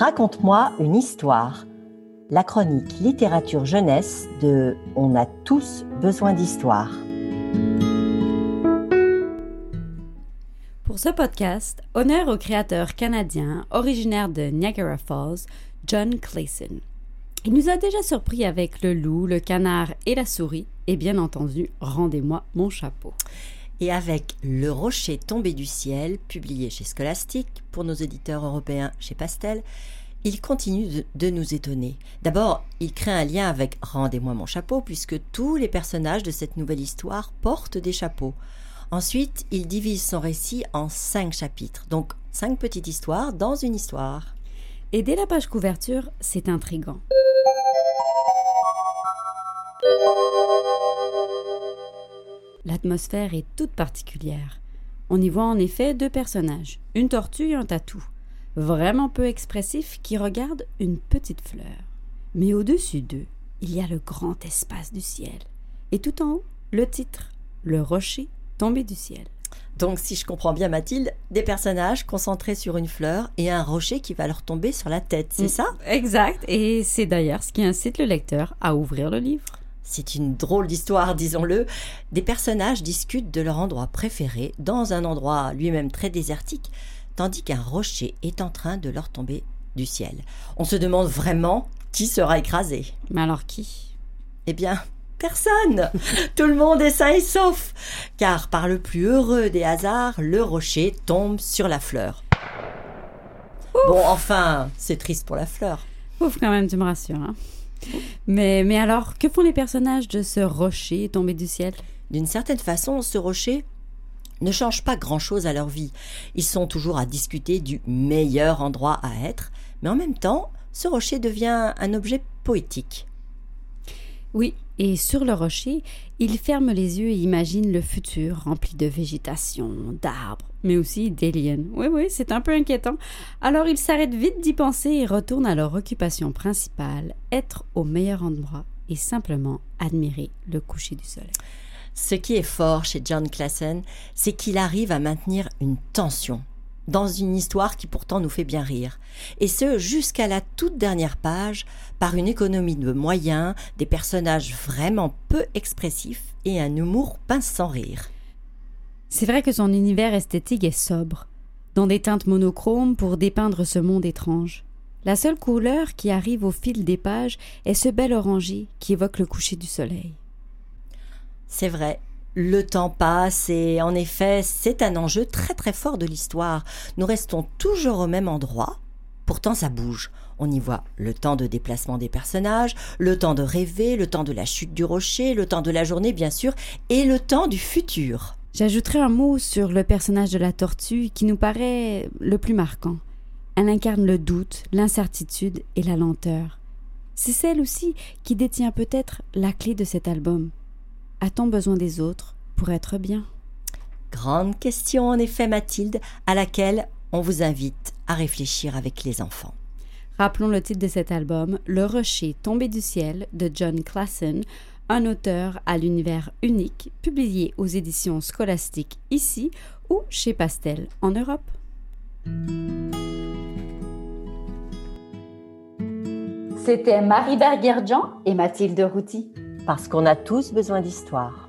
Raconte-moi une histoire. La chronique littérature jeunesse de On a tous besoin d'histoire. Pour ce podcast, honneur au créateur canadien originaire de Niagara Falls, John Clayson. Il nous a déjà surpris avec le loup, le canard et la souris, et bien entendu, rendez-moi mon chapeau. Et avec Le rocher tombé du ciel, publié chez Scholastic, pour nos éditeurs européens chez Pastel, il continue de, de nous étonner. D'abord, il crée un lien avec Rendez-moi mon chapeau, puisque tous les personnages de cette nouvelle histoire portent des chapeaux. Ensuite, il divise son récit en cinq chapitres, donc cinq petites histoires dans une histoire. Et dès la page couverture, c'est intrigant. L'atmosphère est toute particulière. On y voit en effet deux personnages, une tortue et un tatou, vraiment peu expressifs, qui regardent une petite fleur. Mais au-dessus d'eux, il y a le grand espace du ciel. Et tout en haut, le titre, Le rocher tombé du ciel. Donc, si je comprends bien, Mathilde, des personnages concentrés sur une fleur et un rocher qui va leur tomber sur la tête, c'est ça? Exact, et c'est d'ailleurs ce qui incite le lecteur à ouvrir le livre. C'est une drôle d'histoire, disons-le. Des personnages discutent de leur endroit préféré dans un endroit lui-même très désertique, tandis qu'un rocher est en train de leur tomber du ciel. On se demande vraiment qui sera écrasé. Mais alors qui? Eh bien, personne Tout le monde est sain et sauf Car par le plus heureux des hasards, le rocher tombe sur la fleur. Bon, enfin, c'est triste pour la fleur. Ouf, quand même, tu me rassures. hein. Mais, mais alors, que font les personnages de ce rocher tombé du ciel? D'une certaine façon, ce rocher ne change pas grand-chose à leur vie. Ils sont toujours à discuter du meilleur endroit à être, mais en même temps, ce rocher devient un objet poétique. Oui, et sur le rocher, il ferme les yeux et imagine le futur rempli de végétation, d'arbres, mais aussi d'aliens. Oui, oui, c'est un peu inquiétant. Alors il s'arrête vite d'y penser et retourne à leur occupation principale, être au meilleur endroit et simplement admirer le coucher du soleil. Ce qui est fort chez John Classen, c'est qu'il arrive à maintenir une tension dans une histoire qui pourtant nous fait bien rire. Et ce, jusqu'à la toute dernière page, par une économie de moyens, des personnages vraiment peu expressifs et un humour pince sans rire. C'est vrai que son univers esthétique est sobre, dans des teintes monochromes pour dépeindre ce monde étrange. La seule couleur qui arrive au fil des pages est ce bel orangé qui évoque le coucher du soleil. C'est vrai, le temps passe et en effet, c'est un enjeu très très fort de l'histoire. Nous restons toujours au même endroit, pourtant ça bouge. On y voit le temps de déplacement des personnages, le temps de rêver, le temps de la chute du rocher, le temps de la journée bien sûr, et le temps du futur. J'ajouterai un mot sur le personnage de la tortue qui nous paraît le plus marquant. Elle incarne le doute, l'incertitude et la lenteur. C'est celle aussi qui détient peut-être la clé de cet album. A-t-on besoin des autres pour être bien? Grande question en effet Mathilde, à laquelle on vous invite à réfléchir avec les enfants. Rappelons le titre de cet album, Le rocher tombé du ciel de John Classen, un auteur à l'univers unique, publié aux éditions scolastiques ici ou chez Pastel en Europe. C'était Marie Berguerjean et Mathilde Routy parce qu'on a tous besoin d'histoire.